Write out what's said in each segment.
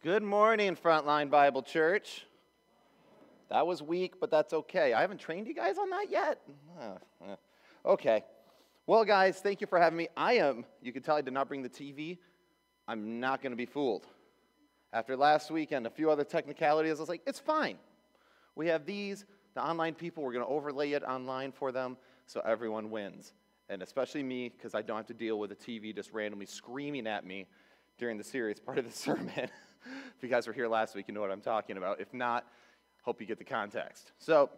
Good morning, Frontline Bible Church. That was weak, but that's okay. I haven't trained you guys on that yet. Okay. Well, guys, thank you for having me. I am, you can tell I did not bring the TV. I'm not going to be fooled. After last week and a few other technicalities, I was like, it's fine. We have these, the online people, we're going to overlay it online for them so everyone wins. And especially me, because I don't have to deal with a TV just randomly screaming at me during the serious part of the sermon. If you guys were here last week, you know what I'm talking about. If not, hope you get the context. So,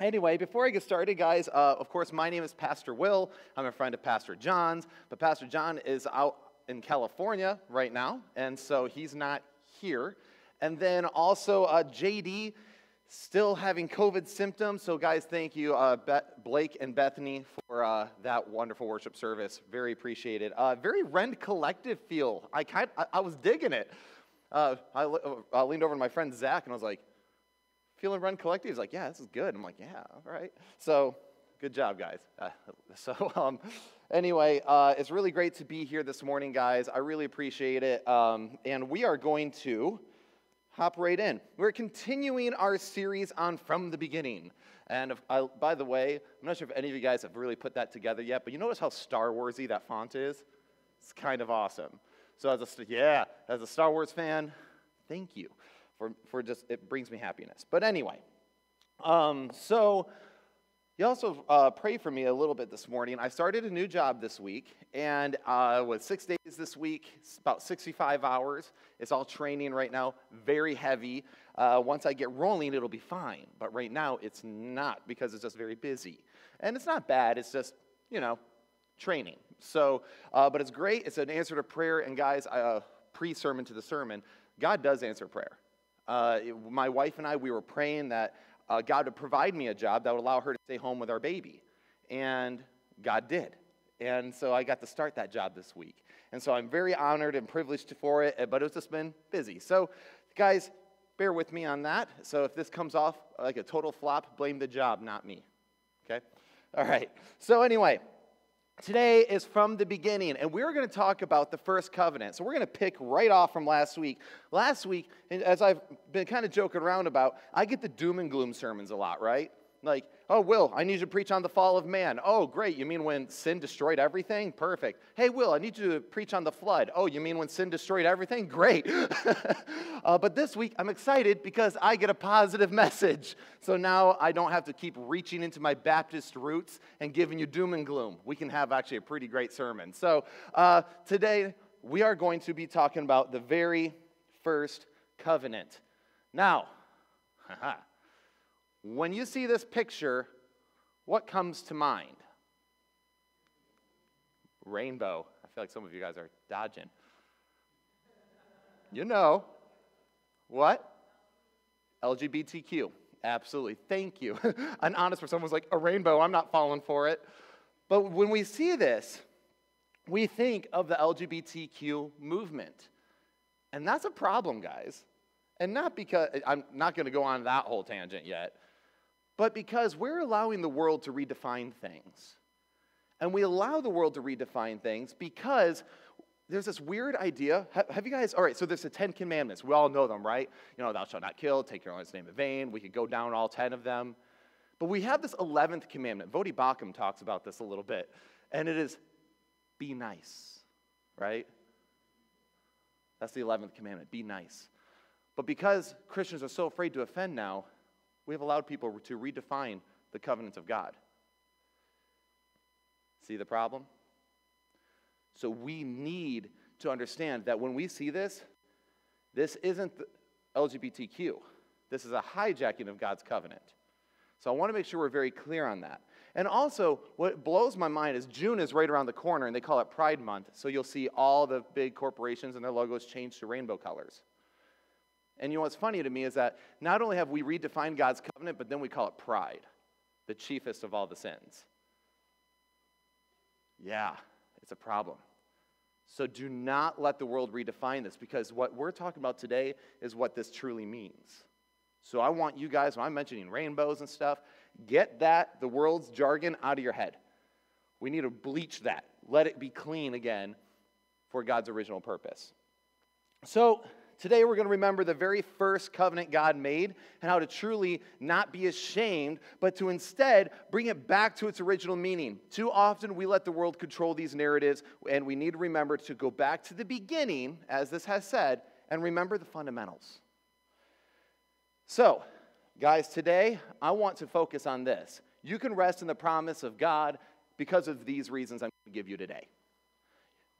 Anyway, before I get started, guys, uh, of course, my name is Pastor Will. I'm a friend of Pastor John's, but Pastor John is out in California right now, and so he's not here. And then also, uh, JD still having COVID symptoms. So, guys, thank you, uh, Be- Blake and Bethany, for uh, that wonderful worship service. Very appreciated. Uh, very Rend Collective feel. I, kind, I, I was digging it. Uh, I, I leaned over to my friend Zach and I was like, feeling Rend Collective? He's like, yeah, this is good. I'm like, yeah, all right. So, good job, guys. Uh, so, um, anyway, uh, it's really great to be here this morning, guys. I really appreciate it. Um, and we are going to hop right in. We're continuing our series on From the Beginning. And if, I, by the way, I'm not sure if any of you guys have really put that together yet, but you notice how Star Warsy that font is? It's kind of awesome. So, as a, yeah, as a Star Wars fan, thank you for, for just, it brings me happiness. But anyway, um, so you also uh, pray for me a little bit this morning. I started a new job this week, and uh, with six days this week, about 65 hours. It's all training right now, very heavy. Uh, once I get rolling, it'll be fine. But right now, it's not because it's just very busy. And it's not bad, it's just, you know, training. So, uh, but it's great. It's an answer to prayer. And guys, uh, pre sermon to the sermon, God does answer prayer. Uh, my wife and I, we were praying that uh, God would provide me a job that would allow her to stay home with our baby. And God did. And so I got to start that job this week. And so I'm very honored and privileged for it, but it's just been busy. So, guys, bear with me on that. So if this comes off like a total flop, blame the job, not me. Okay? All right. So, anyway, Today is from the beginning, and we're going to talk about the first covenant. So we're going to pick right off from last week. Last week, as I've been kind of joking around about, I get the doom and gloom sermons a lot, right? Like, oh, Will, I need you to preach on the fall of man. Oh, great. You mean when sin destroyed everything? Perfect. Hey, Will, I need you to preach on the flood. Oh, you mean when sin destroyed everything? Great. uh, but this week, I'm excited because I get a positive message. So now I don't have to keep reaching into my Baptist roots and giving you doom and gloom. We can have actually a pretty great sermon. So uh, today, we are going to be talking about the very first covenant. Now, haha. When you see this picture, what comes to mind? Rainbow. I feel like some of you guys are dodging. You know. What? LGBTQ. Absolutely. Thank you. An honest person was like, a rainbow, I'm not falling for it. But when we see this, we think of the LGBTQ movement. And that's a problem, guys. And not because, I'm not going to go on that whole tangent yet, but because we're allowing the world to redefine things. And we allow the world to redefine things because there's this weird idea. Have you guys, all right, so there's the Ten Commandments. We all know them, right? You know, thou shalt not kill, take your own name in vain. We could go down all 10 of them. But we have this 11th commandment. Voddie Baucham talks about this a little bit. And it is be nice, right? That's the 11th commandment be nice. But because Christians are so afraid to offend now, we have allowed people to redefine the covenants of God. See the problem? So we need to understand that when we see this, this isn't LGBTQ. This is a hijacking of God's covenant. So I want to make sure we're very clear on that. And also, what blows my mind is June is right around the corner, and they call it Pride Month. So you'll see all the big corporations and their logos change to rainbow colors. And you know what's funny to me is that not only have we redefined God's covenant, but then we call it pride, the chiefest of all the sins. Yeah, it's a problem. So do not let the world redefine this because what we're talking about today is what this truly means. So I want you guys, when I'm mentioning rainbows and stuff, get that, the world's jargon, out of your head. We need to bleach that, let it be clean again for God's original purpose. So today we're going to remember the very first covenant God made and how to truly not be ashamed, but to instead bring it back to its original meaning. Too often we let the world control these narratives, and we need to remember to go back to the beginning, as this has said, and remember the fundamentals. So, guys, today I want to focus on this. You can rest in the promise of God because of these reasons I'm going to give you today.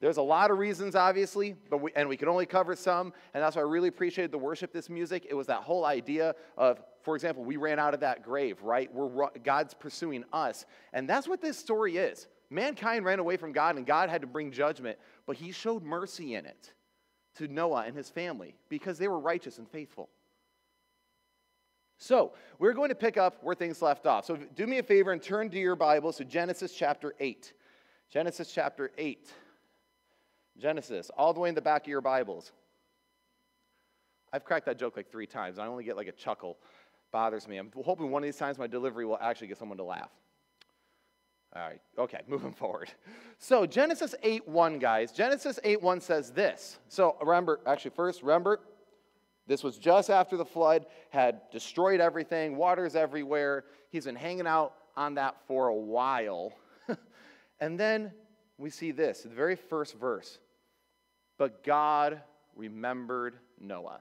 There's a lot of reasons, obviously, but we, and we can only cover some, and that's why I really appreciated the worship this music. It was that whole idea of, for example, we ran out of that grave, right? We're, God's pursuing us, and that's what this story is. Mankind ran away from God, and God had to bring judgment, but He showed mercy in it to Noah and his family because they were righteous and faithful. So, we're going to pick up where things left off. So, do me a favor and turn to your Bibles to Genesis chapter 8. Genesis chapter 8. Genesis, all the way in the back of your Bibles. I've cracked that joke like three times. I only get like a chuckle. Bothers me. I'm hoping one of these times my delivery will actually get someone to laugh. All right, okay, moving forward. So Genesis 8 1, guys. Genesis 8 1 says this. So remember, actually, first, remember, this was just after the flood had destroyed everything, waters everywhere. He's been hanging out on that for a while. and then we see this, the very first verse. But God remembered Noah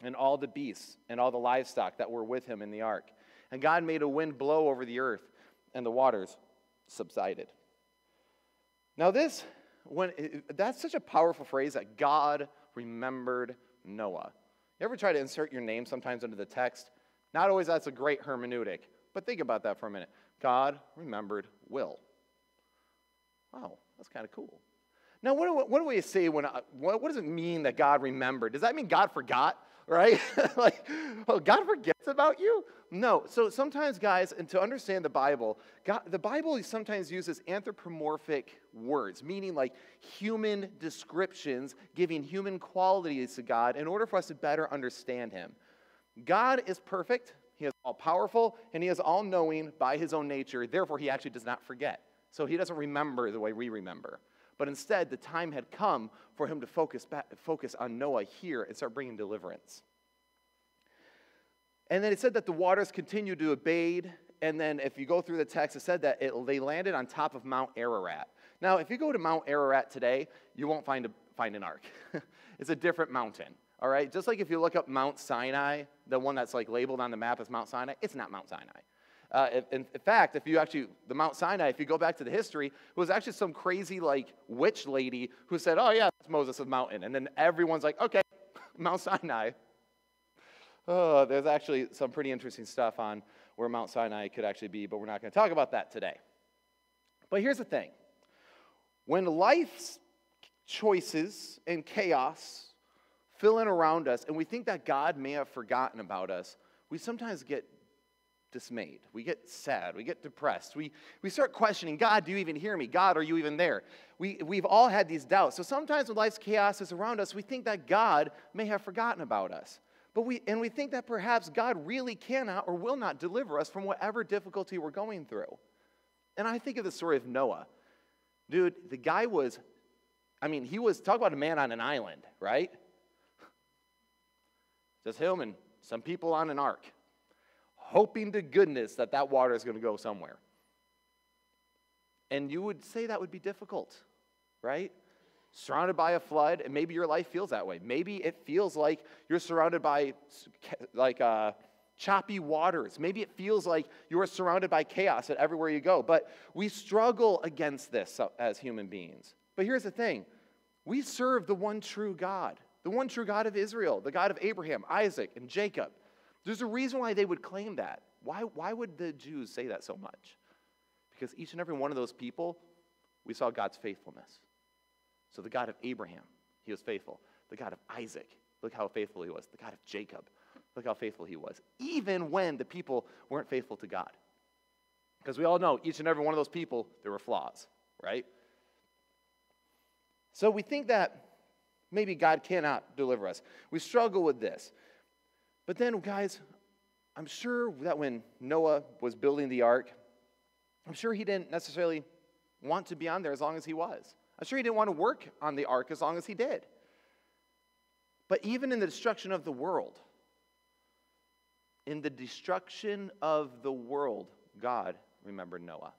and all the beasts and all the livestock that were with him in the ark. And God made a wind blow over the earth, and the waters subsided. Now, this, when, that's such a powerful phrase that God remembered Noah. You ever try to insert your name sometimes into the text? Not always that's a great hermeneutic, but think about that for a minute. God remembered Will. Wow, that's kind of cool. Now, what do, what do we say when, uh, what, what does it mean that God remembered? Does that mean God forgot, right? like, oh, God forgets about you? No. So sometimes, guys, and to understand the Bible, God, the Bible sometimes uses anthropomorphic words, meaning like human descriptions, giving human qualities to God in order for us to better understand Him. God is perfect, He is all powerful, and He is all knowing by His own nature. Therefore, He actually does not forget. So He doesn't remember the way we remember. But instead, the time had come for him to focus, back, focus on Noah here and start bringing deliverance. And then it said that the waters continued to abate. And then if you go through the text, it said that it, they landed on top of Mount Ararat. Now, if you go to Mount Ararat today, you won't find, a, find an ark. it's a different mountain. All right? Just like if you look up Mount Sinai, the one that's like labeled on the map as Mount Sinai, it's not Mount Sinai. Uh, in, in, fact, if you actually, the Mount Sinai, if you go back to the history, it was actually some crazy like witch lady who said, oh yeah, that's Moses' mountain. And then everyone's like, okay, Mount Sinai. Oh, there's actually some pretty interesting stuff on where Mount Sinai could actually be, but we're not going to talk about that today. But here's the thing when life's choices and chaos fill in around us, and we think that God may have forgotten about us, we sometimes get dismayed. We get sad. We get depressed. We, we start questioning God, do you even hear me? God, are you even there? We, we've all had these doubts. So sometimes when life's chaos is around us, we think that God may have forgotten about us. But we, and we think that perhaps God really cannot or will not deliver us from whatever difficulty we're going through. And I think of the story of Noah. Dude, the guy was, I mean, he was, talk about a man on an island, right? Just him and some people on an ark hoping to goodness that that water is going to go somewhere. And you would say that would be difficult, right? Surrounded by a flood, and maybe your life feels that way. Maybe it feels like you're surrounded by like uh, choppy waters. Maybe it feels like you are surrounded by chaos at everywhere you go. But we struggle against this as human beings. But here's the thing we serve the one true God, the one true God of Israel, the God of Abraham, Isaac, and Jacob. There's a reason why they would claim that. Why, why would the Jews say that so much? Because each and every one of those people, we saw God's faithfulness. So the God of Abraham, he was faithful. The God of Isaac, look how faithful he was. The God of Jacob, look how faithful he was. Even when the people weren't faithful to God. Because we all know each and every one of those people, there were flaws, right? So we think that maybe God cannot deliver us. We struggle with this. But then, guys, I'm sure that when Noah was building the ark, I'm sure he didn't necessarily want to be on there as long as he was. I'm sure he didn't want to work on the ark as long as he did. But even in the destruction of the world, in the destruction of the world, God remembered Noah.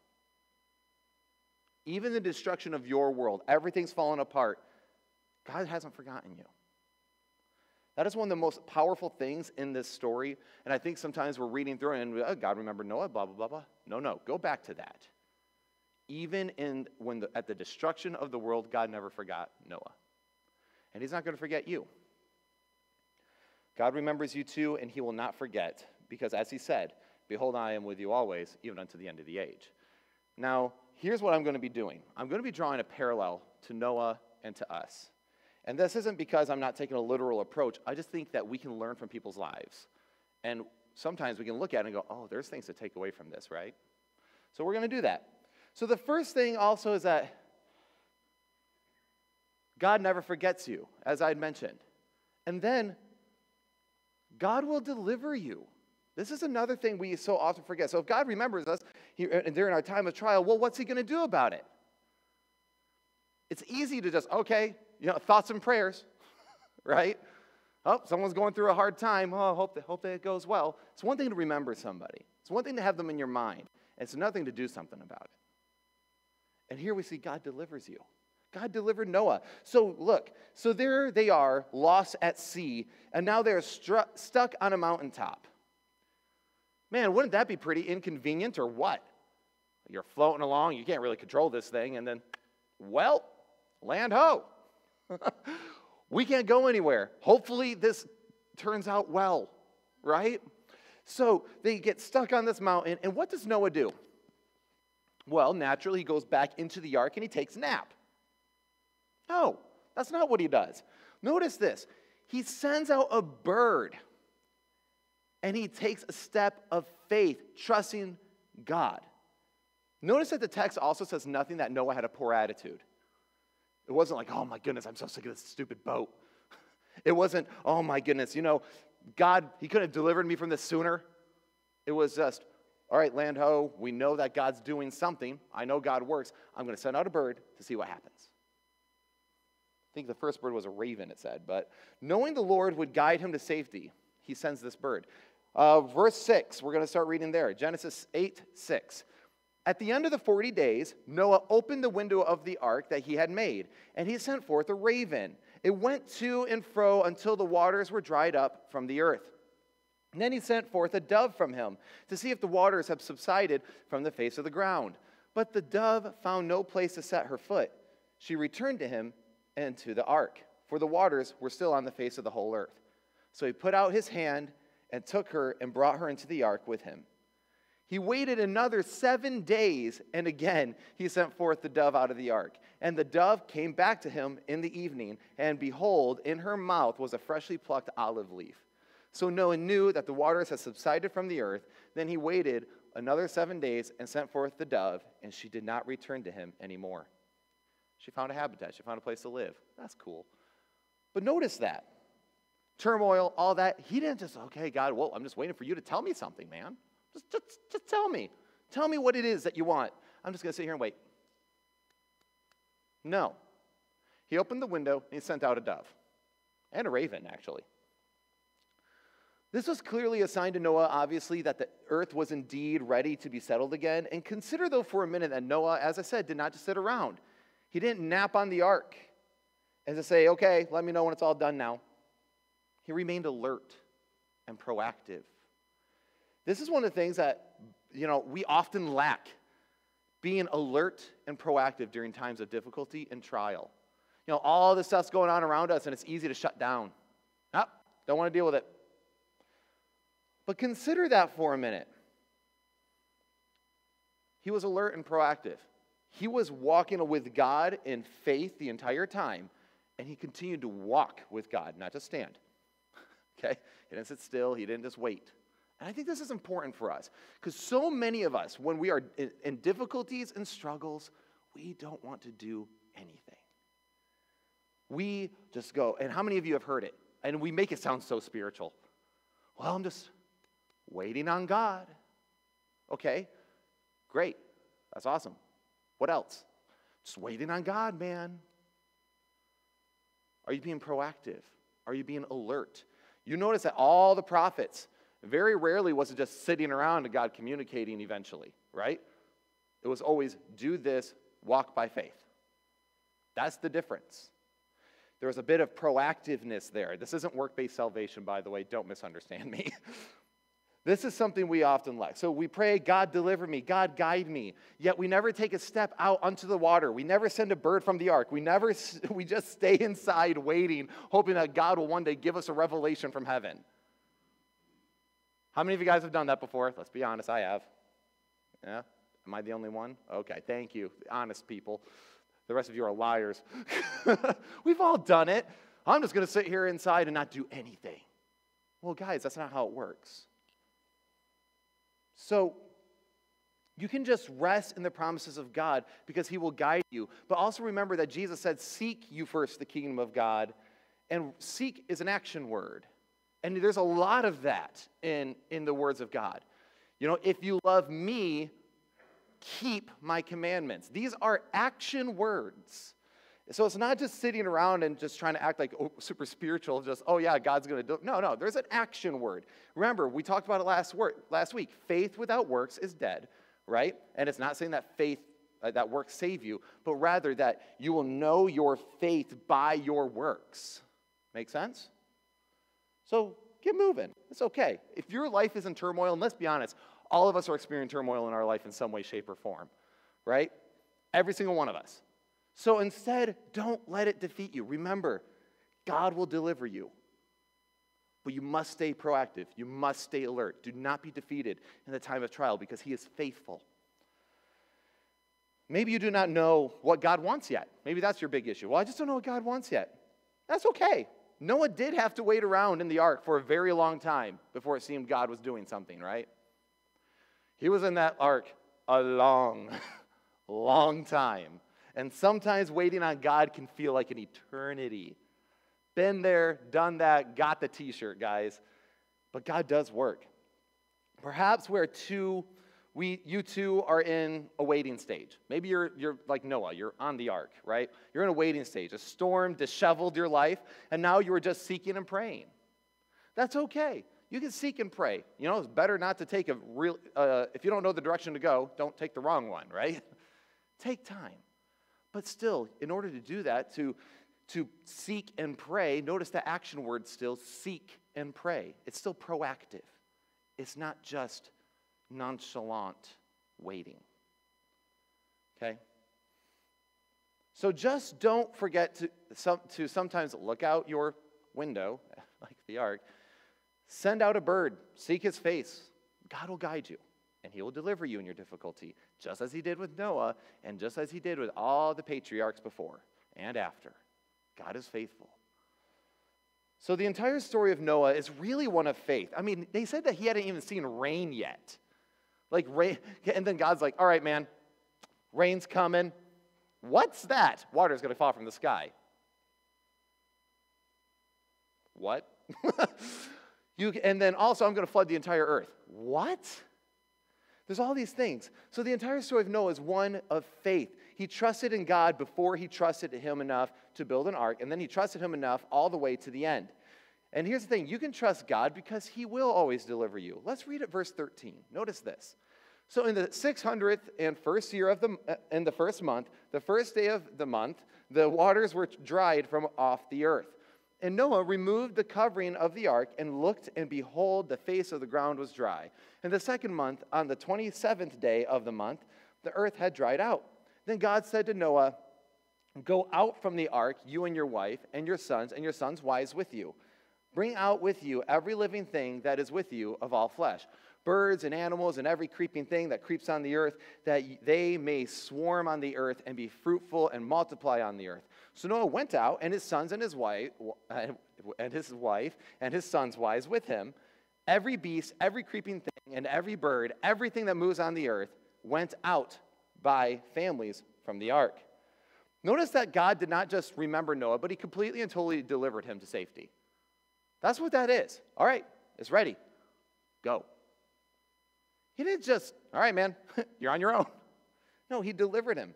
Even the destruction of your world, everything's fallen apart, God hasn't forgotten you. That is one of the most powerful things in this story. And I think sometimes we're reading through and oh, God remembered Noah, blah, blah, blah, blah. No, no, go back to that. Even in when the, at the destruction of the world, God never forgot Noah. And he's not going to forget you. God remembers you too, and he will not forget, because as he said, Behold, I am with you always, even unto the end of the age. Now, here's what I'm going to be doing I'm going to be drawing a parallel to Noah and to us. And this isn't because I'm not taking a literal approach. I just think that we can learn from people's lives. And sometimes we can look at it and go, oh, there's things to take away from this, right? So we're going to do that. So the first thing also is that God never forgets you, as I had mentioned. And then God will deliver you. This is another thing we so often forget. So if God remembers us he, uh, during our time of trial, well, what's He going to do about it? It's easy to just, okay, you know, thoughts and prayers, right? Oh, someone's going through a hard time. Oh, hope that, hope that it goes well. It's one thing to remember somebody. It's one thing to have them in your mind. It's another thing to do something about it. And here we see God delivers you. God delivered Noah. So look, so there they are, lost at sea, and now they're stru- stuck on a mountaintop. Man, wouldn't that be pretty inconvenient or what? You're floating along, you can't really control this thing, and then, well, land ho. we can't go anywhere. Hopefully, this turns out well, right? So they get stuck on this mountain, and what does Noah do? Well, naturally, he goes back into the ark and he takes a nap. No, that's not what he does. Notice this he sends out a bird and he takes a step of faith, trusting God. Notice that the text also says nothing that Noah had a poor attitude. It wasn't like, oh my goodness, I'm so sick of this stupid boat. It wasn't, oh my goodness, you know, God, he could have delivered me from this sooner. It was just, all right, land ho, we know that God's doing something. I know God works. I'm going to send out a bird to see what happens I think the first bird was a raven, it said. But knowing the Lord would guide him to safety, he sends this bird. Uh, verse 6, we're going to start reading there. Genesis 8 6. At the end of the 40 days, Noah opened the window of the ark that he had made, and he sent forth a raven. It went to and fro until the waters were dried up from the earth. And then he sent forth a dove from him to see if the waters have subsided from the face of the ground. But the dove found no place to set her foot. She returned to him and to the ark, for the waters were still on the face of the whole earth. So he put out his hand and took her and brought her into the ark with him. He waited another seven days, and again he sent forth the dove out of the ark. And the dove came back to him in the evening, and behold, in her mouth was a freshly plucked olive leaf. So Noah knew that the waters had subsided from the earth. Then he waited another seven days and sent forth the dove, and she did not return to him anymore. She found a habitat, she found a place to live. That's cool. But notice that turmoil, all that. He didn't just, okay, God, well, I'm just waiting for you to tell me something, man. Just, just, just tell me. Tell me what it is that you want. I'm just going to sit here and wait. No. He opened the window and he sent out a dove and a raven, actually. This was clearly a sign to Noah, obviously, that the earth was indeed ready to be settled again. And consider, though, for a minute that Noah, as I said, did not just sit around. He didn't nap on the ark and to say, okay, let me know when it's all done now. He remained alert and proactive. This is one of the things that, you know, we often lack being alert and proactive during times of difficulty and trial. You know, all the stuff's going on around us and it's easy to shut down. Nope, don't want to deal with it. But consider that for a minute. He was alert and proactive. He was walking with God in faith the entire time, and he continued to walk with God, not just stand. okay? He didn't sit still, he didn't just wait. And I think this is important for us because so many of us, when we are in, in difficulties and struggles, we don't want to do anything. We just go, and how many of you have heard it? And we make it sound so spiritual. Well, I'm just waiting on God. Okay, great. That's awesome. What else? Just waiting on God, man. Are you being proactive? Are you being alert? You notice that all the prophets, very rarely was it just sitting around and God communicating eventually, right? It was always do this, walk by faith. That's the difference. There was a bit of proactiveness there. This isn't work based salvation, by the way. Don't misunderstand me. This is something we often lack. So we pray, God deliver me, God guide me. Yet we never take a step out onto the water. We never send a bird from the ark. We never we just stay inside waiting, hoping that God will one day give us a revelation from heaven. How many of you guys have done that before? Let's be honest, I have. Yeah? Am I the only one? Okay, thank you. Honest people. The rest of you are liars. We've all done it. I'm just going to sit here inside and not do anything. Well, guys, that's not how it works. So you can just rest in the promises of God because He will guide you. But also remember that Jesus said, Seek you first the kingdom of God. And seek is an action word. And there's a lot of that in, in the words of God. You know, if you love me, keep my commandments. These are action words. So it's not just sitting around and just trying to act like oh, super spiritual, just, oh yeah, God's going to do it. No, no, there's an action word. Remember, we talked about it last, word, last week. Faith without works is dead, right? And it's not saying that faith, uh, that works save you, but rather that you will know your faith by your works. Make sense? So get moving. It's okay. If your life is in turmoil, and let's be honest, all of us are experiencing turmoil in our life in some way, shape, or form, right? Every single one of us. So instead, don't let it defeat you. Remember, God will deliver you. But you must stay proactive. You must stay alert. Do not be defeated in the time of trial because He is faithful. Maybe you do not know what God wants yet. Maybe that's your big issue. Well, I just don't know what God wants yet. That's okay. Noah did have to wait around in the ark for a very long time before it seemed God was doing something, right? He was in that ark a long, long time. And sometimes waiting on God can feel like an eternity. Been there, done that, got the t shirt, guys. But God does work. Perhaps we're two, we, you two are in a waiting stage. Maybe you're, you're like Noah, you're on the ark, right? You're in a waiting stage. A storm disheveled your life, and now you are just seeking and praying. That's okay. You can seek and pray. You know, it's better not to take a real, uh, if you don't know the direction to go, don't take the wrong one, right? take time. But still, in order to do that, to, to seek and pray, notice the action word still seek and pray. It's still proactive, it's not just nonchalant waiting. Okay? So just don't forget to, some, to sometimes look out your window, like the ark, send out a bird, seek his face. God will guide you and he will deliver you in your difficulty, just as he did with Noah and just as he did with all the patriarchs before and after. God is faithful. So the entire story of Noah is really one of faith. I mean, they said that he hadn't even seen rain yet. Like rain, and then God's like, all right, man, rain's coming. What's that? Water's to fall from the sky. What? you, and then also, I'm to flood the entire earth. What? There's all these things. So the entire story of Noah is one of faith. He trusted in God before he trusted him enough to build an ark, and then he trusted him enough all the way to the end. And here's the thing you can trust God because he will always deliver you. Let's read at verse 13. Notice this. So in the 600th and first year of the uh, in the first month, the first day of the month, the waters were dried from off the earth. And Noah removed the covering of the ark and looked, and behold, the face of the ground was dry. In the second month, on the 27th day of the month, the earth had dried out. Then God said to Noah, Go out from the ark, you and your wife, and your sons, and your sons' wives with you. Bring out with you every living thing that is with you of all flesh birds and animals and every creeping thing that creeps on the earth, that they may swarm on the earth and be fruitful and multiply on the earth. So Noah went out, and his sons and his wife, and his wife and his sons' wives with him. Every beast, every creeping thing, and every bird, everything that moves on the earth, went out by families from the ark. Notice that God did not just remember Noah, but he completely and totally delivered him to safety. That's what that is. All right, it's ready. Go. He didn't just, all right, man, you're on your own. No, he delivered him.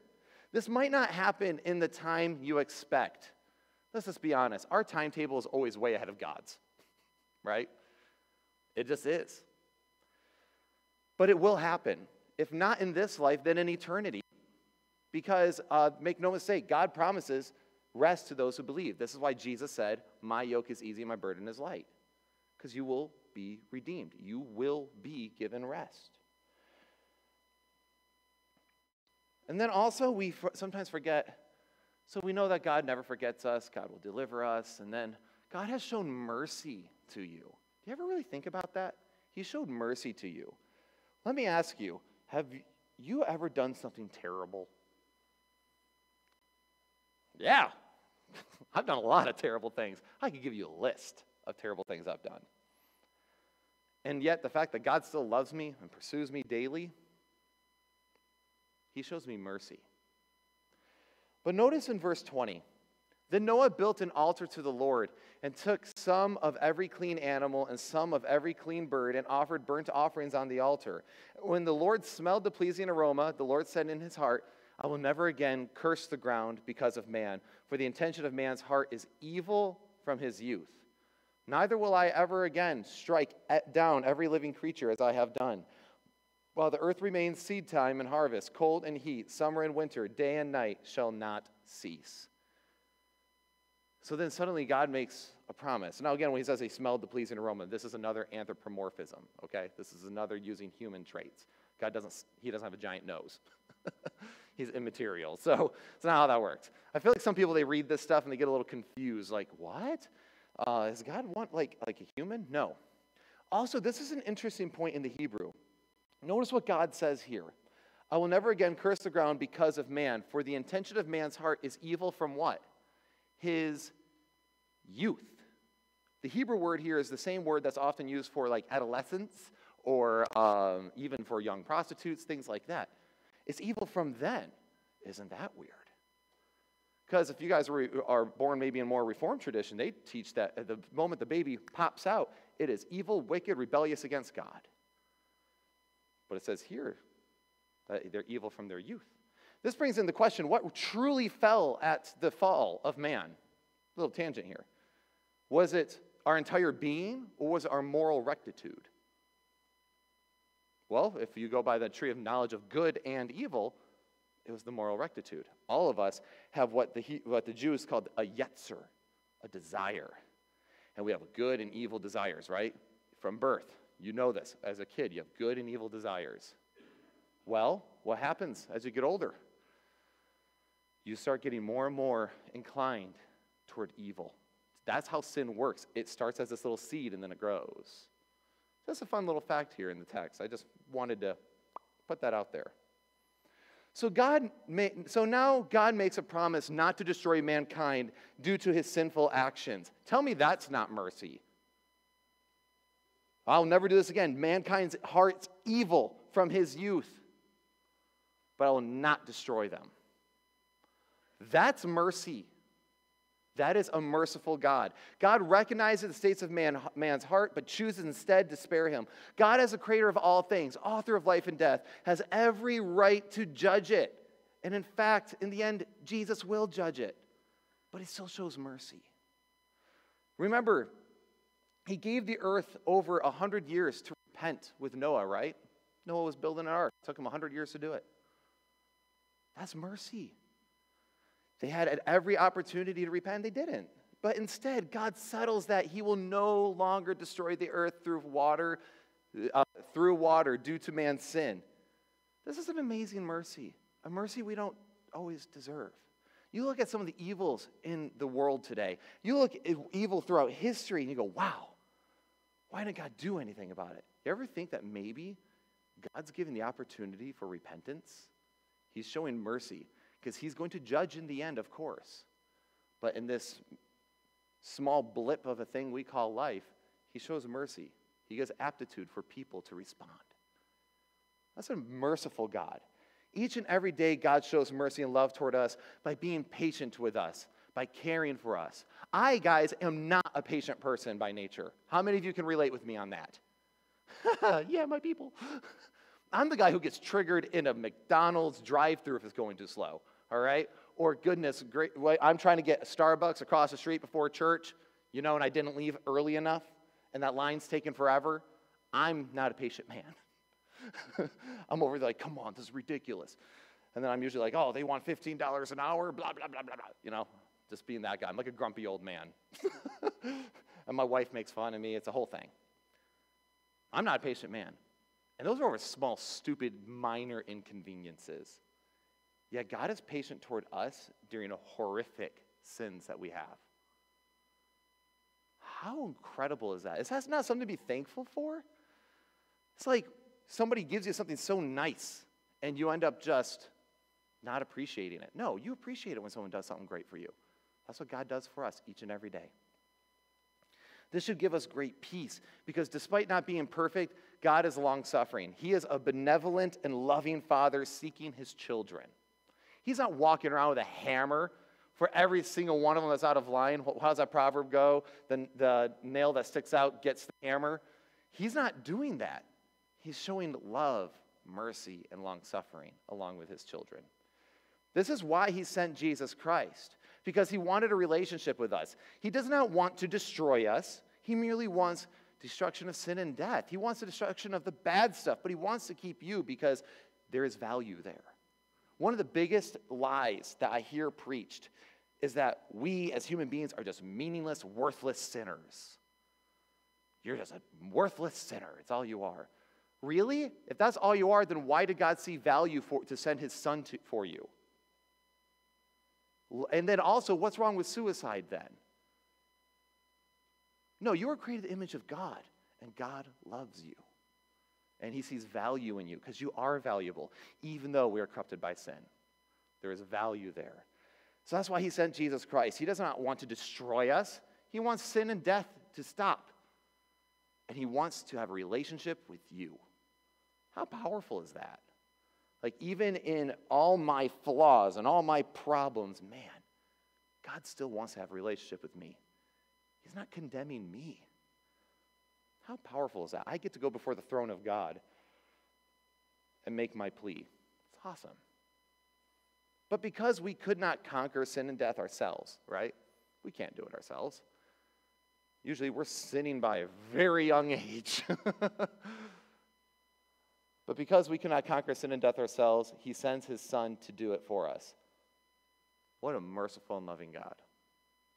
This might not happen in the time you expect, let's just be honest, our timetable is always way ahead of God's, right? It just is. But it will happen. If not in this life, then in eternity. Because, uh, make no mistake, God promises rest to those who believe. This is why Jesus said, My yoke is easy, my burden is light. Because you will be redeemed, you will be given rest. And then also, we sometimes forget so we know that God never forgets us, God will deliver us, and then God has shown mercy to you. Do you ever really think about that? He showed mercy to you. Let me ask you have you ever done something terrible? Yeah, I've done a lot of terrible things. I could give you a list of terrible things I've done. And yet, the fact that God still loves me and pursues me daily, He shows me mercy. But notice in verse 20 then Noah built an altar to the Lord and took some of every clean animal and some of every clean bird and offered burnt offerings on the altar. When the Lord smelled the pleasing aroma, the Lord said in his heart, I will never again curse the ground because of man, for the intention of man's heart is evil from his youth. Neither will I ever again strike down every living creature as I have done. While the earth remains seed time and harvest, cold and heat, summer and winter, day and night shall not cease. So then suddenly God makes a promise. Now, again, when he says he smelled the pleasing aroma, this is another anthropomorphism, okay? This is another using human traits. God doesn't, he doesn't have a giant nose. He's immaterial. So it's not how that works. I feel like some people, they read this stuff and they get a little confused. Like, what? Uh, does God want like, like a human? No. Also, this is an interesting point in the Hebrew. Notice what God says here. I will never again curse the ground because of man, for the intention of man's heart is evil from what? His youth. The Hebrew word here is the same word that's often used for like adolescence or um, even for young prostitutes, things like that. It's evil from then. Isn't that weird? Because if you guys are, are born maybe in more reformed tradition, they teach that at the moment the baby pops out, it is evil, wicked, rebellious against God. But it says here that they're evil from their youth. This brings in the question what truly fell at the fall of man? A little tangent here. Was it our entire being or was it our moral rectitude? Well, if you go by the tree of knowledge of good and evil, it was the moral rectitude. All of us have what the, what the Jews called a yetzer, a desire. And we have good and evil desires, right? From birth. You know this. As a kid, you have good and evil desires. Well, what happens as you get older? You start getting more and more inclined toward evil. That's how sin works. It starts as this little seed and then it grows. That's a fun little fact here in the text. I just wanted to put that out there. So God so now God makes a promise not to destroy mankind due to his sinful actions. Tell me that's not mercy. I'll never do this again. Mankind's heart's evil from his youth, but I will not destroy them. That's mercy. That is a merciful God. God recognizes the states of man, man's heart, but chooses instead to spare him. God, as the creator of all things, author of life and death, has every right to judge it. And in fact, in the end, Jesus will judge it. But he still shows mercy. Remember, he gave the earth over a hundred years to repent with Noah, right? Noah was building an ark. It took him a hundred years to do it. That's mercy. They had every opportunity to repent, they didn't. But instead, God settles that He will no longer destroy the earth through water, uh, through water due to man's sin. This is an amazing mercy, a mercy we don't always deserve. You look at some of the evils in the world today. You look at evil throughout history and you go, wow, why didn't God do anything about it? You ever think that maybe God's giving the opportunity for repentance? He's showing mercy because He's going to judge in the end, of course. But in this small blip of a thing we call life, He shows mercy. He gives aptitude for people to respond. That's a merciful God. Each and every day, God shows mercy and love toward us by being patient with us, by caring for us. I, guys, am not a patient person by nature. How many of you can relate with me on that? yeah, my people. I'm the guy who gets triggered in a McDonald's drive through if it's going too slow, all right? or goodness, great, I'm trying to get Starbucks across the street before church, you know, and I didn't leave early enough, and that line's taken forever. I'm not a patient man. I'm over there like, come on, this is ridiculous. And then I'm usually like, oh, they want $15 an hour, blah, blah, blah, blah, blah. You know, just being that guy. I'm like a grumpy old man. and my wife makes fun of me. It's a whole thing. I'm not a patient man. And those are over small, stupid, minor inconveniences. Yet God is patient toward us during horrific sins that we have. How incredible is that? Is that not something to be thankful for? It's like somebody gives you something so nice and you end up just not appreciating it. No, you appreciate it when someone does something great for you. That's what God does for us each and every day. This should give us great peace because despite not being perfect, God is long suffering. He is a benevolent and loving father seeking his children. He's not walking around with a hammer for every single one of them that's out of line. How does that proverb go? The, the nail that sticks out gets the hammer. He's not doing that. He's showing love, mercy, and long suffering along with his children. This is why he sent Jesus Christ, because he wanted a relationship with us. He does not want to destroy us, he merely wants destruction of sin and death. He wants the destruction of the bad stuff, but he wants to keep you because there is value there. One of the biggest lies that I hear preached is that we as human beings are just meaningless, worthless sinners. You're just a worthless sinner. It's all you are. Really? If that's all you are, then why did God see value for, to send his son to, for you? And then also, what's wrong with suicide then? No, you were created the image of God, and God loves you and he sees value in you because you are valuable, even though we are corrupted by sin. There is value there. So that's why he sent Jesus Christ. He does not want to destroy us, he wants sin and death to stop. And he wants to have a relationship with you. How powerful is that? Like, even in all my flaws and all my problems, man, God still wants to have a relationship with me. He's not condemning me. How powerful is that? I get to go before the throne of God and make my plea. It's awesome. But because we could not conquer sin and death ourselves, right? We can't do it ourselves. Usually we're sinning by a very young age. but because we cannot conquer sin and death ourselves, he sends his son to do it for us. What a merciful and loving God.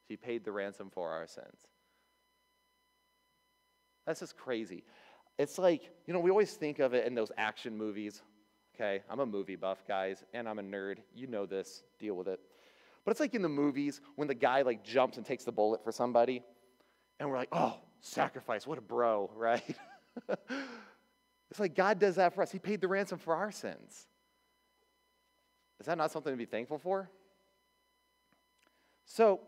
He paid the ransom for our sins. That's just crazy. It's like, you know, we always think of it in those action movies. Okay, I'm a movie buff, guys, and I'm a nerd. You know this, deal with it. But it's like in the movies when the guy like jumps and takes the bullet for somebody, and we're like, oh, sacrifice, what a bro, right? it's like God does that for us. He paid the ransom for our sins. Is that not something to be thankful for? So,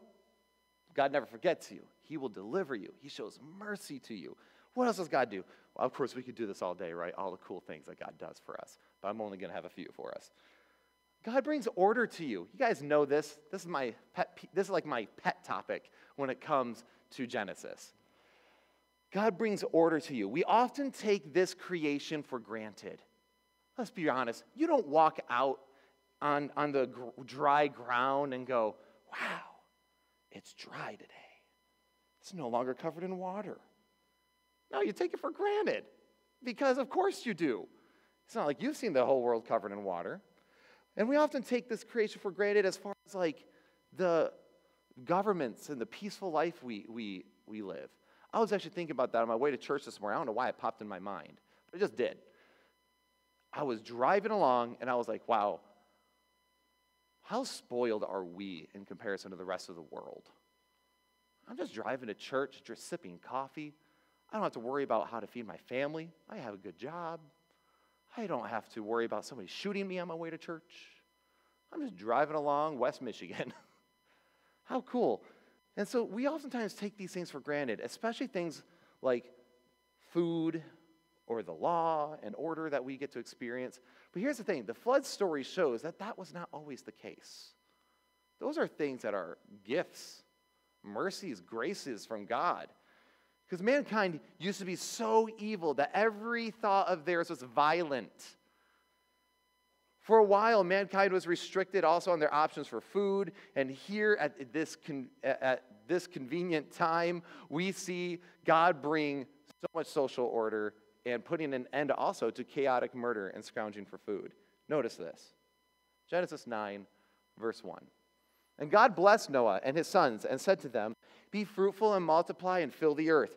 God never forgets you. He will deliver you. He shows mercy to you. What else does God do? Well, of course, we could do this all day, right? All the cool things that God does for us. But I'm only going to have a few for us. God brings order to you. You guys know this. This is my pet. This is like my pet topic when it comes to Genesis. God brings order to you. We often take this creation for granted. Let's be honest. You don't walk out on, on the gr- dry ground and go, wow, it's dry today. It's no longer covered in water. No, you take it for granted because, of course, you do. It's not like you've seen the whole world covered in water. And we often take this creation for granted as far as like the governments and the peaceful life we, we, we live. I was actually thinking about that on my way to church this morning. I don't know why it popped in my mind, but it just did. I was driving along and I was like, wow, how spoiled are we in comparison to the rest of the world? I'm just driving to church, just sipping coffee. I don't have to worry about how to feed my family. I have a good job. I don't have to worry about somebody shooting me on my way to church. I'm just driving along West Michigan. how cool. And so we oftentimes take these things for granted, especially things like food or the law and order that we get to experience. But here's the thing the flood story shows that that was not always the case. Those are things that are gifts mercies, graces from God. Because mankind used to be so evil that every thought of theirs was violent. For a while, mankind was restricted also on their options for food, and here at this, con- at this convenient time, we see God bring so much social order and putting an end also to chaotic murder and scrounging for food. Notice this Genesis 9, verse 1. And God blessed Noah and his sons and said to them, Be fruitful and multiply and fill the earth.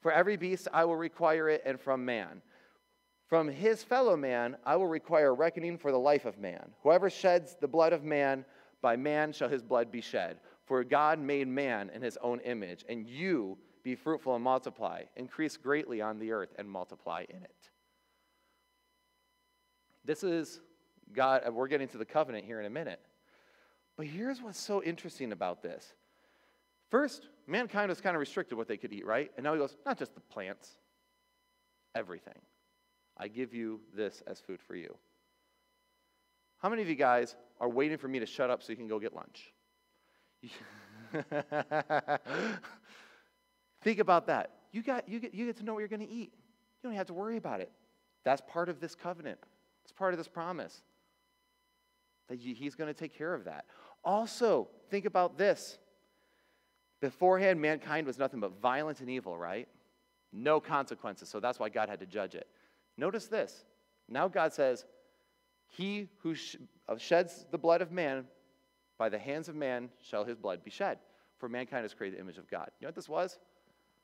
For every beast I will require it, and from man. From his fellow man I will require reckoning for the life of man. Whoever sheds the blood of man, by man shall his blood be shed. For God made man in his own image, and you be fruitful and multiply, increase greatly on the earth and multiply in it. This is God, we're getting to the covenant here in a minute. But here's what's so interesting about this First, mankind was kind of restricted what they could eat, right? And now he goes, not just the plants, everything. I give you this as food for you. How many of you guys are waiting for me to shut up so you can go get lunch? Think about that. You, got, you, get, you get to know what you're going to eat. You don't have to worry about it. That's part of this covenant, it's part of this promise that he's going to take care of that. Also, think about this Beforehand, mankind was nothing but violent and evil, right? No consequences. So that's why God had to judge it. Notice this. Now God says, He who uh, sheds the blood of man, by the hands of man shall his blood be shed. For mankind has created the image of God. You know what this was?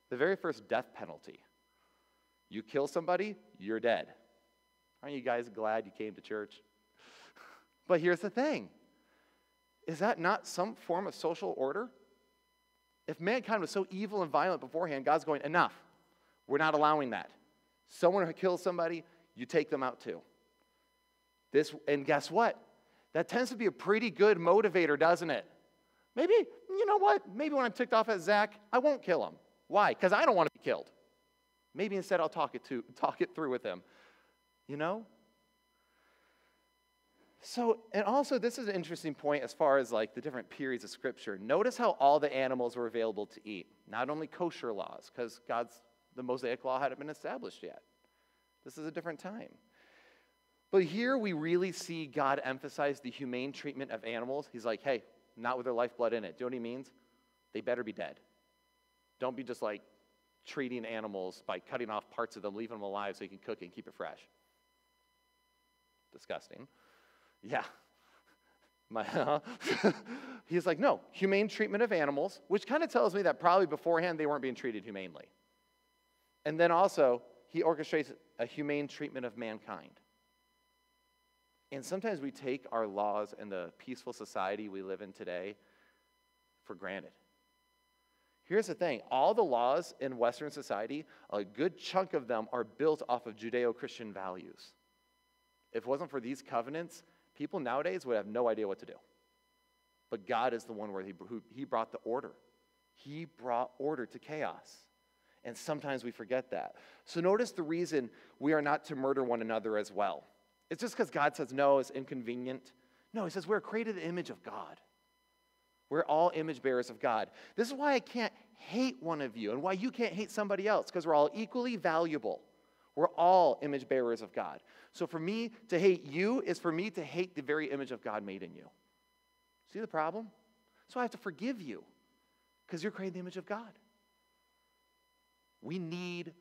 The very first death penalty. You kill somebody, you're dead. Aren't you guys glad you came to church? But here's the thing is that not some form of social order? If mankind was so evil and violent beforehand, God's going, enough. We're not allowing that. Someone who kills somebody, you take them out too. This, and guess what? That tends to be a pretty good motivator, doesn't it? Maybe, you know what? Maybe when I'm ticked off at Zach, I won't kill him. Why? Because I don't want to be killed. Maybe instead I'll talk it, to, talk it through with him. You know? So, and also, this is an interesting point as far as like the different periods of Scripture. Notice how all the animals were available to eat. Not only kosher laws, because God's the Mosaic law hadn't been established yet. This is a different time. But here we really see God emphasize the humane treatment of animals. He's like, hey, not with their lifeblood in it. Do you know what he means? They better be dead. Don't be just like treating animals by cutting off parts of them, leaving them alive so you can cook it and keep it fresh. Disgusting. Yeah. My, uh, He's like, no, humane treatment of animals, which kind of tells me that probably beforehand they weren't being treated humanely. And then also, he orchestrates a humane treatment of mankind. And sometimes we take our laws and the peaceful society we live in today for granted. Here's the thing all the laws in Western society, a good chunk of them are built off of Judeo Christian values. If it wasn't for these covenants, people nowadays would have no idea what to do. But God is the one where he, who, he brought the order. He brought order to chaos. And sometimes we forget that. So notice the reason we are not to murder one another as well. It's just because God says no, it's inconvenient. No, he says we're created the image of God. We're all image bearers of God. This is why I can't hate one of you and why you can't hate somebody else, because we're all equally valuable. We're all image bearers of God. So for me to hate you is for me to hate the very image of God made in you. See the problem? So I have to forgive you because you're created in the image of God. We need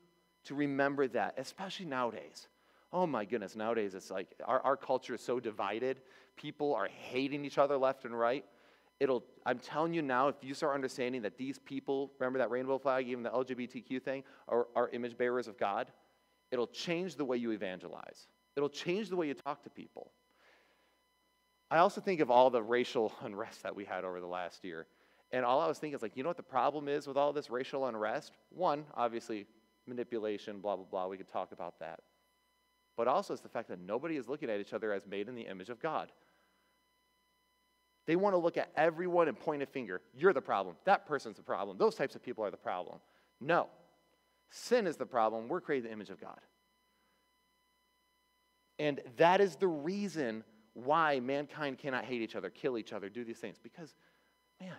to remember that, especially nowadays. Oh my goodness, nowadays it's like our, our culture is so divided. People are hating each other left and right. It'll, I'm telling you now, if you start understanding that these people, remember that rainbow flag, even the LGBTQ thing, are, are image bearers of God, it'll change the way you evangelize. It'll change the way you talk to people. I also think of all the racial unrest that we had over the last year. And all I was thinking is like, you know what the problem is with all this racial unrest? One, obviously, manipulation, blah, blah, blah. We could talk about that. But also it's the fact that nobody is looking at each other as made in the image of God. They want to look at everyone and point a finger. You're the problem. That person's the problem. Those types of people are the problem. No. Sin is the problem. We're created the image of God. And that is the reason why mankind cannot hate each other, kill each other, do these things. Because, man,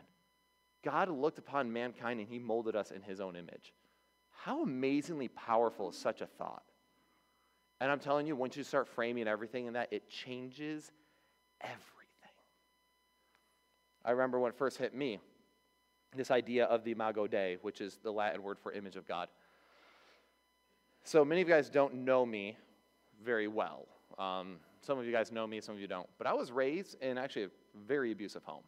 God looked upon mankind and he molded us in his own image. How amazingly powerful is such a thought? And I'm telling you, once you start framing everything in that, it changes everything. I remember when it first hit me this idea of the Imago Dei, which is the Latin word for image of God. So many of you guys don't know me very well. Um, some of you guys know me, some of you don't. But I was raised in actually a very abusive home.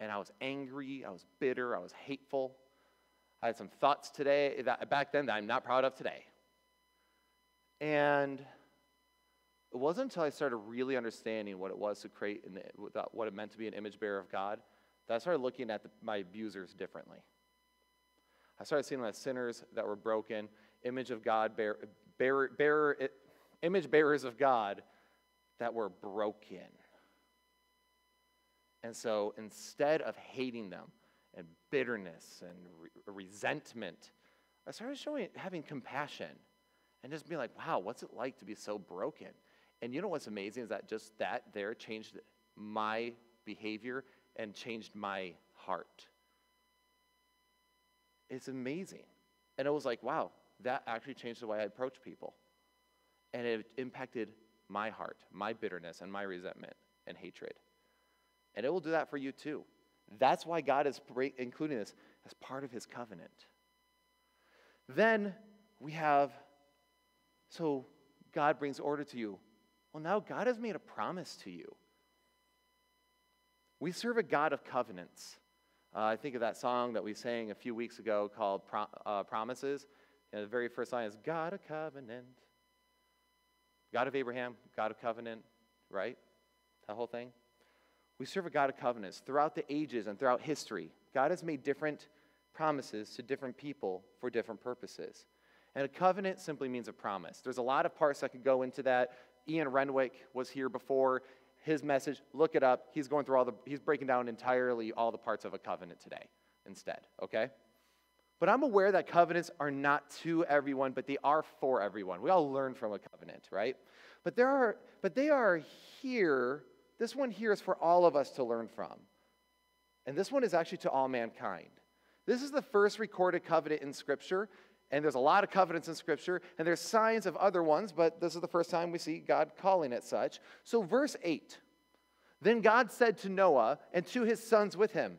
And I was angry, I was bitter, I was hateful. I had some thoughts today that back then that I'm not proud of today. And it wasn't until I started really understanding what it was to create, the, what it meant to be an image bearer of God, that I started looking at the, my abusers differently. I started seeing them as sinners that were broken, image of God, bear, bear, image bearers of God that were broken. And so instead of hating them and bitterness and re- resentment, I started showing having compassion and just being like, wow, what's it like to be so broken? And you know what's amazing is that just that there changed my behavior and changed my heart. It's amazing. And it was like, wow, that actually changed the way I approach people. And it impacted my heart, my bitterness, and my resentment and hatred. And it will do that for you too. That's why God is including this as part of his covenant. Then we have, so God brings order to you. Well, now God has made a promise to you. We serve a God of covenants. Uh, I think of that song that we sang a few weeks ago called Pro- uh, Promises. And the very first line is God of covenant. God of Abraham, God of covenant, right? That whole thing. We serve a God of covenants. Throughout the ages and throughout history, God has made different promises to different people for different purposes. And a covenant simply means a promise. There's a lot of parts that could go into that. Ian Renwick was here before. His message, look it up. He's going through all the, he's breaking down entirely all the parts of a covenant today instead, okay? But I'm aware that covenants are not to everyone, but they are for everyone. We all learn from a covenant, right? But there are, but they are here. This one here is for all of us to learn from. And this one is actually to all mankind. This is the first recorded covenant in Scripture. And there's a lot of covenants in Scripture, and there's signs of other ones, but this is the first time we see God calling it such. So, verse 8 Then God said to Noah and to his sons with him,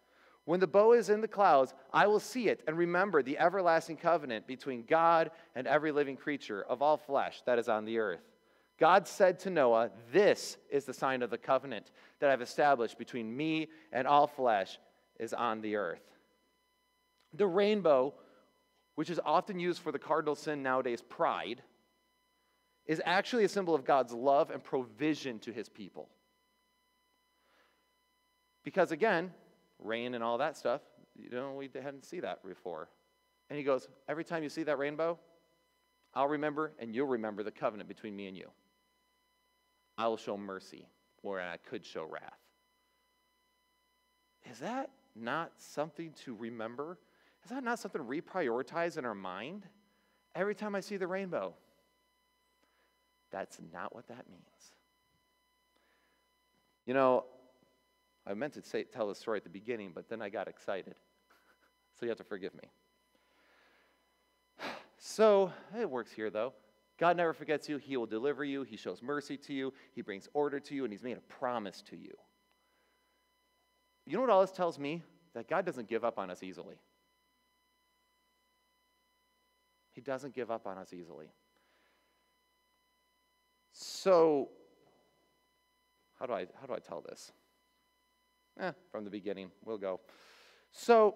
When the bow is in the clouds, I will see it and remember the everlasting covenant between God and every living creature of all flesh that is on the earth. God said to Noah, This is the sign of the covenant that I've established between me and all flesh is on the earth. The rainbow, which is often used for the cardinal sin nowadays, pride, is actually a symbol of God's love and provision to his people. Because again, rain and all that stuff. You know, we hadn't seen that before. And he goes, Every time you see that rainbow, I'll remember and you'll remember the covenant between me and you. I will show mercy where I could show wrath. Is that not something to remember? Is that not something to reprioritize in our mind? Every time I see the rainbow. That's not what that means. You know, I meant to say, tell the story at the beginning, but then I got excited. so you have to forgive me. So it works here, though. God never forgets you. He will deliver you. He shows mercy to you. He brings order to you, and He's made a promise to you. You know what all this tells me? That God doesn't give up on us easily. He doesn't give up on us easily. So, how do I, how do I tell this? Eh, from the beginning, we'll go. So,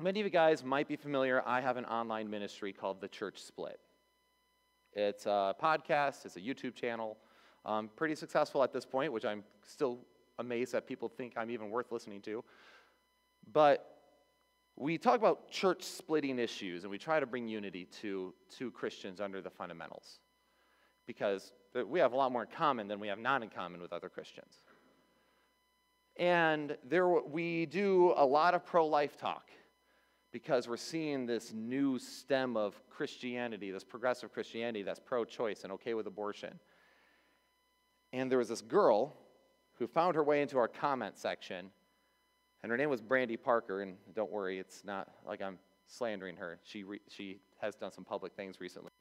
many of you guys might be familiar. I have an online ministry called The Church Split. It's a podcast, it's a YouTube channel. Um, pretty successful at this point, which I'm still amazed that people think I'm even worth listening to. But we talk about church splitting issues and we try to bring unity to, to Christians under the fundamentals because we have a lot more in common than we have not in common with other Christians. And there, we do a lot of pro life talk because we're seeing this new stem of Christianity, this progressive Christianity that's pro choice and okay with abortion. And there was this girl who found her way into our comment section, and her name was Brandy Parker. And don't worry, it's not like I'm slandering her. She, re- she has done some public things recently.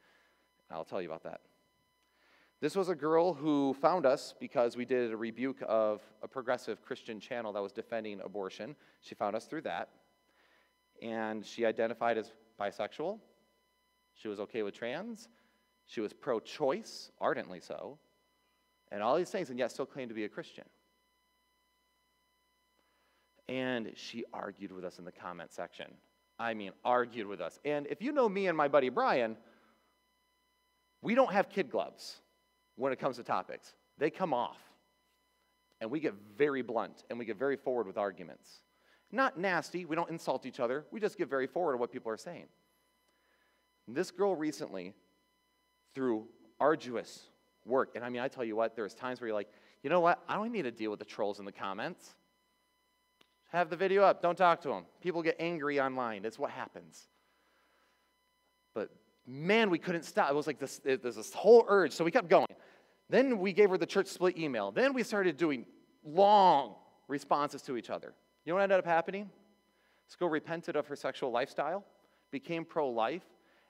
I'll tell you about that. This was a girl who found us because we did a rebuke of a progressive Christian channel that was defending abortion. She found us through that. And she identified as bisexual. She was okay with trans. She was pro choice, ardently so. And all these things, and yet still claimed to be a Christian. And she argued with us in the comment section. I mean, argued with us. And if you know me and my buddy Brian, we don't have kid gloves when it comes to topics. They come off. And we get very blunt and we get very forward with arguments. Not nasty, we don't insult each other, we just get very forward on what people are saying. This girl recently, through arduous work, and I mean, I tell you what, there's times where you're like, you know what, I don't need to deal with the trolls in the comments. Have the video up, don't talk to them. People get angry online, it's what happens. But man, we couldn't stop. It was like this, there's this whole urge, so we kept going. Then we gave her the church split email. Then we started doing long responses to each other. You know what ended up happening? Girl repented of her sexual lifestyle, became pro life,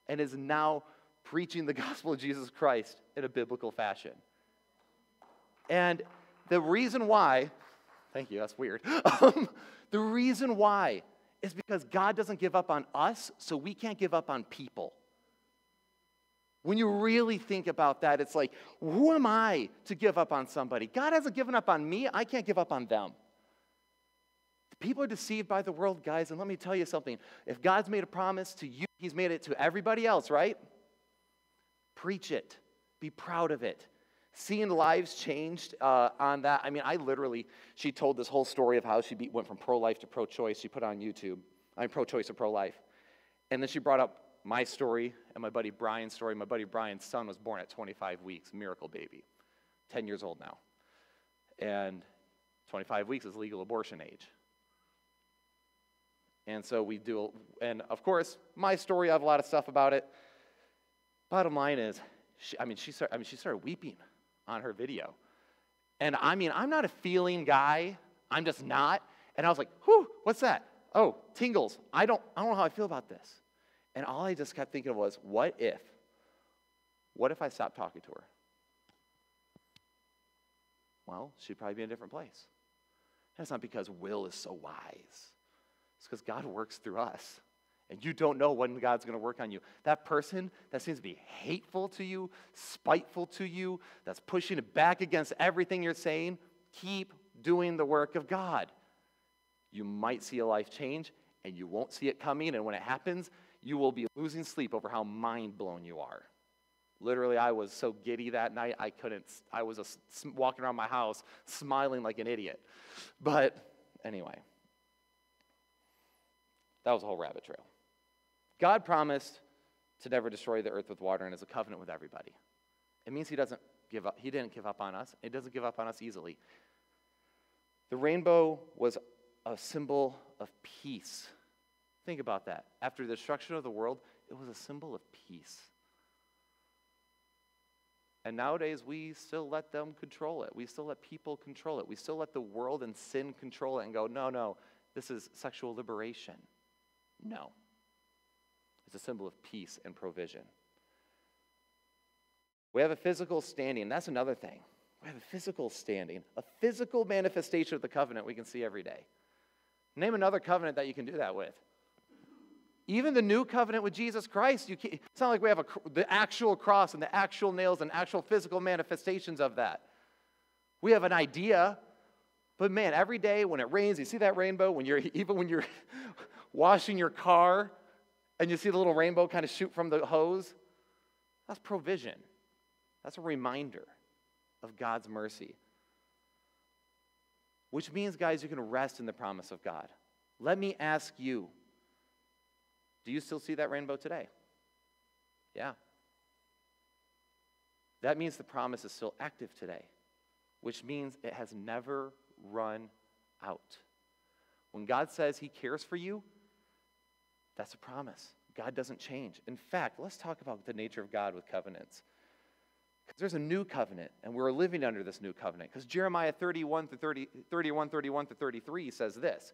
and is now preaching the gospel of Jesus Christ in a biblical fashion. And the reason why, thank you, that's weird. The reason why is because God doesn't give up on us, so we can't give up on people. When you really think about that, it's like, who am I to give up on somebody? God hasn't given up on me, I can't give up on them. People are deceived by the world, guys, and let me tell you something. If God's made a promise to you, He's made it to everybody else, right? Preach it, be proud of it. Seeing lives changed uh, on that. I mean, I literally, she told this whole story of how she be, went from pro life to pro choice. She put on YouTube. I mean, pro choice to pro life. And then she brought up my story and my buddy Brian's story. My buddy Brian's son was born at 25 weeks, miracle baby, 10 years old now. And 25 weeks is legal abortion age. And so we do, and of course, my story, I have a lot of stuff about it. Bottom line is, she, I, mean, she started, I mean, she started weeping on her video. And I mean, I'm not a feeling guy, I'm just not. And I was like, whew, what's that? Oh, tingles. I don't, I don't know how I feel about this. And all I just kept thinking was, what if? What if I stopped talking to her? Well, she'd probably be in a different place. It's not because Will is so wise, it's because God works through us. And you don't know when God's going to work on you. That person that seems to be hateful to you, spiteful to you, that's pushing it back against everything you're saying, keep doing the work of God. You might see a life change, and you won't see it coming. And when it happens, you will be losing sleep over how mind blown you are. Literally, I was so giddy that night, I couldn't, I was a, walking around my house smiling like an idiot. But anyway, that was a whole rabbit trail. God promised to never destroy the earth with water and is a covenant with everybody. It means he doesn't give up, he didn't give up on us. It doesn't give up on us easily. The rainbow was a symbol of peace Think about that. After the destruction of the world, it was a symbol of peace. And nowadays, we still let them control it. We still let people control it. We still let the world and sin control it and go, no, no, this is sexual liberation. No. It's a symbol of peace and provision. We have a physical standing. That's another thing. We have a physical standing, a physical manifestation of the covenant we can see every day. Name another covenant that you can do that with. Even the new covenant with Jesus Christ, you can't, it's not like we have a, the actual cross and the actual nails and actual physical manifestations of that. We have an idea, but man, every day when it rains, you see that rainbow. When you're even when you're washing your car, and you see the little rainbow kind of shoot from the hose. That's provision. That's a reminder of God's mercy. Which means, guys, you can rest in the promise of God. Let me ask you do you still see that rainbow today? Yeah. That means the promise is still active today, which means it has never run out. When God says He cares for you, that's a promise. God doesn't change. In fact, let's talk about the nature of God with covenants. Because there's a new covenant, and we're living under this new covenant. Because Jeremiah 31 to 30, 31, 31 to 33 says this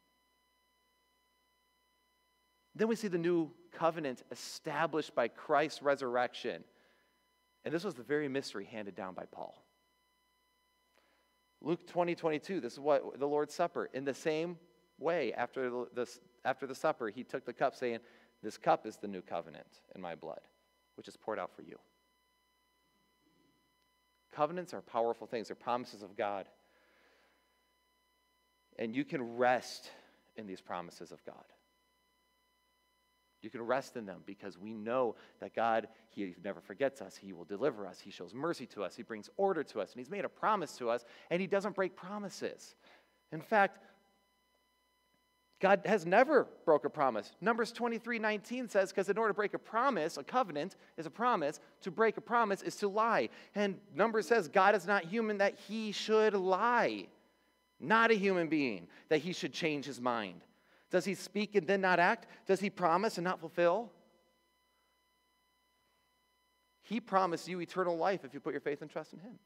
Then we see the new covenant established by Christ's resurrection. And this was the very mystery handed down by Paul. Luke 20, 22, this is what the Lord's Supper. In the same way, after the, after the supper, he took the cup, saying, This cup is the new covenant in my blood, which is poured out for you. Covenants are powerful things, they're promises of God. And you can rest in these promises of God. You can rest in them because we know that God, He never forgets us. He will deliver us. He shows mercy to us. He brings order to us. And He's made a promise to us, and He doesn't break promises. In fact, God has never broke a promise. Numbers 23 19 says, because in order to break a promise, a covenant is a promise, to break a promise is to lie. And Numbers says, God is not human that he should lie, not a human being that he should change his mind. Does he speak and then not act? Does he promise and not fulfill? He promised you eternal life if you put your faith and trust in him.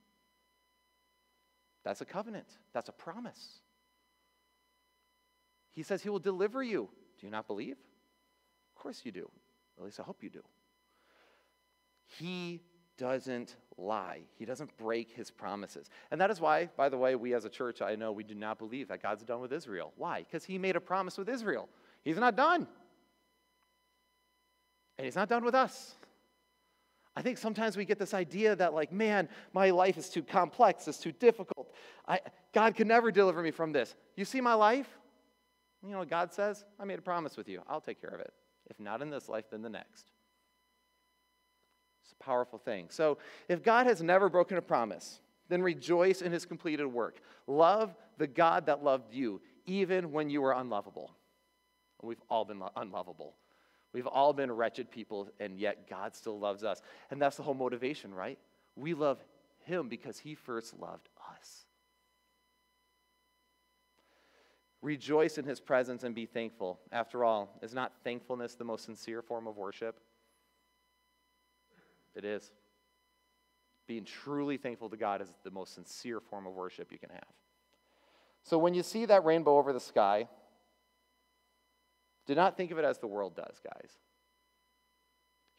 That's a covenant, that's a promise. He says he will deliver you. Do you not believe? Of course you do. At least I hope you do. He doesn't lie. He doesn't break his promises. And that is why, by the way, we as a church, I know we do not believe that God's done with Israel. Why? Because he made a promise with Israel. He's not done. And he's not done with us. I think sometimes we get this idea that, like, man, my life is too complex, it's too difficult. I, God can never deliver me from this. You see my life? You know God says? I made a promise with you. I'll take care of it. If not in this life, then the next. It's a powerful thing. So, if God has never broken a promise, then rejoice in his completed work. Love the God that loved you, even when you were unlovable. We've all been unlovable. We've all been wretched people, and yet God still loves us. And that's the whole motivation, right? We love him because he first loved us. Rejoice in his presence and be thankful. After all, is not thankfulness the most sincere form of worship? It is. Being truly thankful to God is the most sincere form of worship you can have. So when you see that rainbow over the sky, do not think of it as the world does, guys.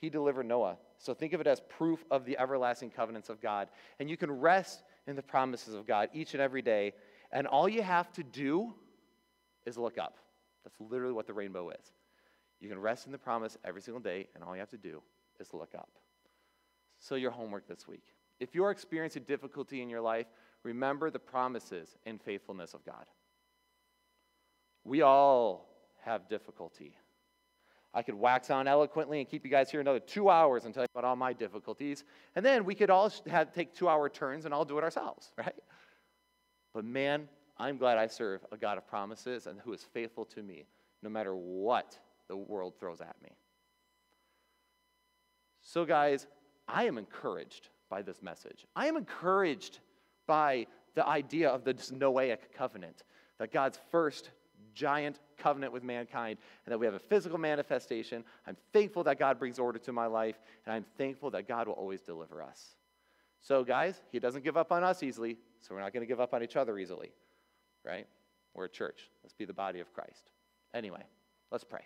He delivered Noah. So think of it as proof of the everlasting covenants of God. And you can rest in the promises of God each and every day. And all you have to do is look up. That's literally what the rainbow is. You can rest in the promise every single day, and all you have to do is look up. So, your homework this week. If you're experiencing difficulty in your life, remember the promises and faithfulness of God. We all have difficulty. I could wax on eloquently and keep you guys here another two hours and tell you about all my difficulties. And then we could all have, take two hour turns and all do it ourselves, right? But man, I'm glad I serve a God of promises and who is faithful to me no matter what the world throws at me. So, guys, I am encouraged by this message. I am encouraged by the idea of the Noahic covenant, that God's first giant covenant with mankind, and that we have a physical manifestation. I'm thankful that God brings order to my life, and I'm thankful that God will always deliver us. So, guys, He doesn't give up on us easily, so we're not going to give up on each other easily, right? We're a church. Let's be the body of Christ. Anyway, let's pray.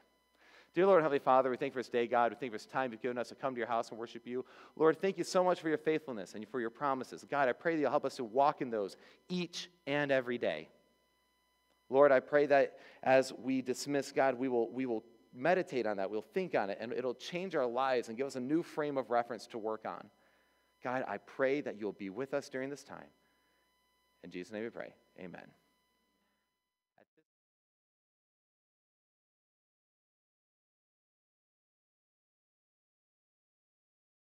Dear Lord, Heavenly Father, we thank you for this day, God. We thank you for this time you've given us to come to your house and worship you. Lord, thank you so much for your faithfulness and for your promises. God, I pray that you'll help us to walk in those each and every day. Lord, I pray that as we dismiss, God, we will, we will meditate on that. We'll think on it, and it'll change our lives and give us a new frame of reference to work on. God, I pray that you'll be with us during this time. In Jesus' name we pray. Amen.